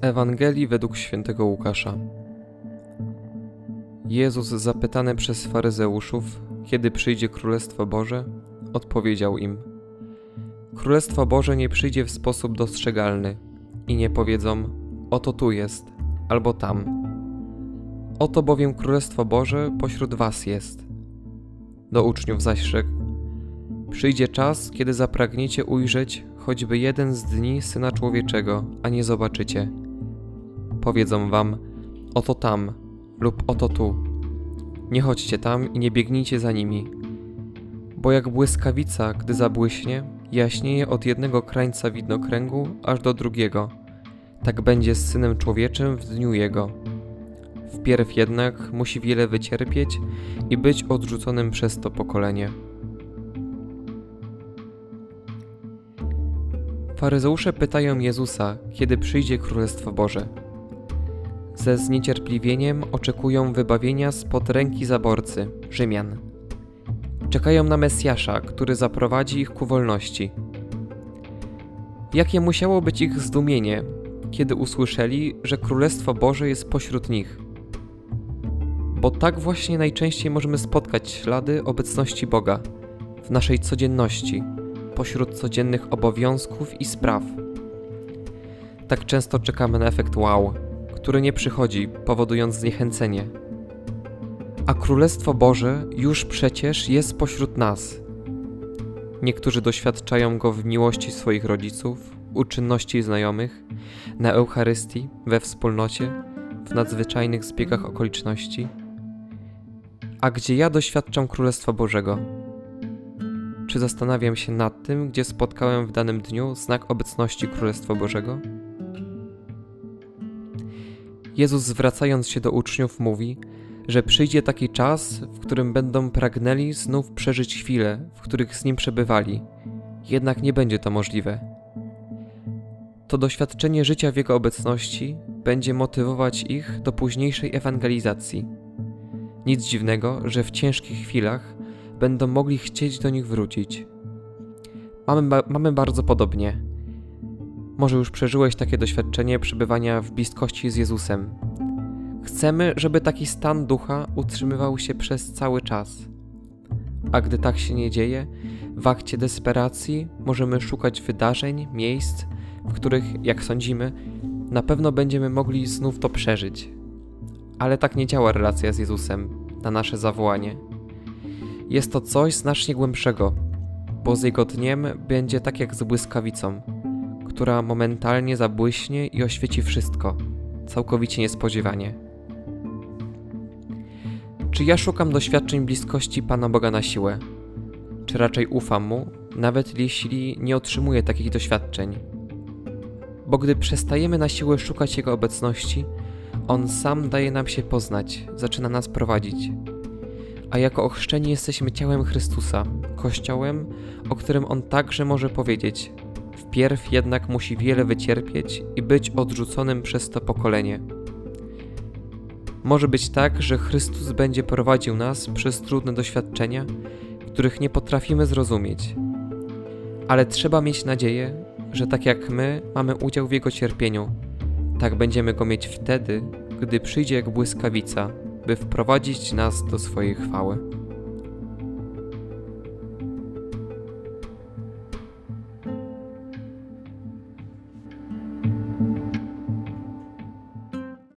Ewangelii według świętego Łukasza. Jezus zapytany przez faryzeuszów, kiedy przyjdzie Królestwo Boże, odpowiedział im: Królestwo Boże nie przyjdzie w sposób dostrzegalny i nie powiedzą: Oto tu jest, albo tam. Oto bowiem Królestwo Boże pośród was jest. Do uczniów zaś rzekł: Przyjdzie czas, kiedy zapragniecie ujrzeć choćby jeden z dni Syna Człowieczego, a nie zobaczycie powiedzą wam: Oto tam lub oto tu. Nie chodźcie tam i nie biegnijcie za nimi. Bo jak błyskawica, gdy zabłyśnie, jaśnieje od jednego krańca widnokręgu aż do drugiego. Tak będzie z synem człowieczym w dniu jego. Wpierw jednak musi wiele wycierpieć i być odrzuconym przez to pokolenie. Faryzeusze pytają Jezusa, kiedy przyjdzie Królestwo Boże ze zniecierpliwieniem oczekują wybawienia spod ręki zaborcy, Rzymian. Czekają na Mesjasza, który zaprowadzi ich ku wolności. Jakie musiało być ich zdumienie, kiedy usłyszeli, że Królestwo Boże jest pośród nich. Bo tak właśnie najczęściej możemy spotkać ślady obecności Boga w naszej codzienności, pośród codziennych obowiązków i spraw. Tak często czekamy na efekt wow, który nie przychodzi, powodując zniechęcenie. A Królestwo Boże już przecież jest pośród nas. Niektórzy doświadczają go w miłości swoich rodziców, uczynności znajomych, na Eucharystii, we wspólnocie, w nadzwyczajnych zbiegach okoliczności. A gdzie ja doświadczam Królestwa Bożego? Czy zastanawiam się nad tym, gdzie spotkałem w danym dniu znak obecności Królestwa Bożego? Jezus zwracając się do uczniów mówi, że przyjdzie taki czas, w którym będą pragnęli znów przeżyć chwile, w których z Nim przebywali, jednak nie będzie to możliwe. To doświadczenie życia w Jego obecności będzie motywować ich do późniejszej ewangelizacji. Nic dziwnego, że w ciężkich chwilach będą mogli chcieć do nich wrócić. Mamy, ba mamy bardzo podobnie. Może już przeżyłeś takie doświadczenie przebywania w bliskości z Jezusem. Chcemy, żeby taki stan ducha utrzymywał się przez cały czas. A gdy tak się nie dzieje, w akcie desperacji możemy szukać wydarzeń, miejsc, w których, jak sądzimy, na pewno będziemy mogli znów to przeżyć. Ale tak nie działa relacja z Jezusem na nasze zawołanie. Jest to coś znacznie głębszego, bo z Jego dniem będzie tak jak z błyskawicą która momentalnie zabłyśnie i oświeci wszystko, całkowicie niespodziewanie. Czy ja szukam doświadczeń bliskości Pana Boga na siłę? Czy raczej ufam Mu, nawet jeśli nie otrzymuję takich doświadczeń? Bo gdy przestajemy na siłę szukać Jego obecności, On sam daje nam się poznać, zaczyna nas prowadzić. A jako ochrzczeni jesteśmy ciałem Chrystusa, Kościołem, o którym On także może powiedzieć: Wpierw jednak musi wiele wycierpieć i być odrzuconym przez to pokolenie. Może być tak, że Chrystus będzie prowadził nas przez trudne doświadczenia, których nie potrafimy zrozumieć. Ale trzeba mieć nadzieję, że tak jak my mamy udział w Jego cierpieniu, tak będziemy go mieć wtedy, gdy przyjdzie jak błyskawica, by wprowadzić nas do swojej chwały.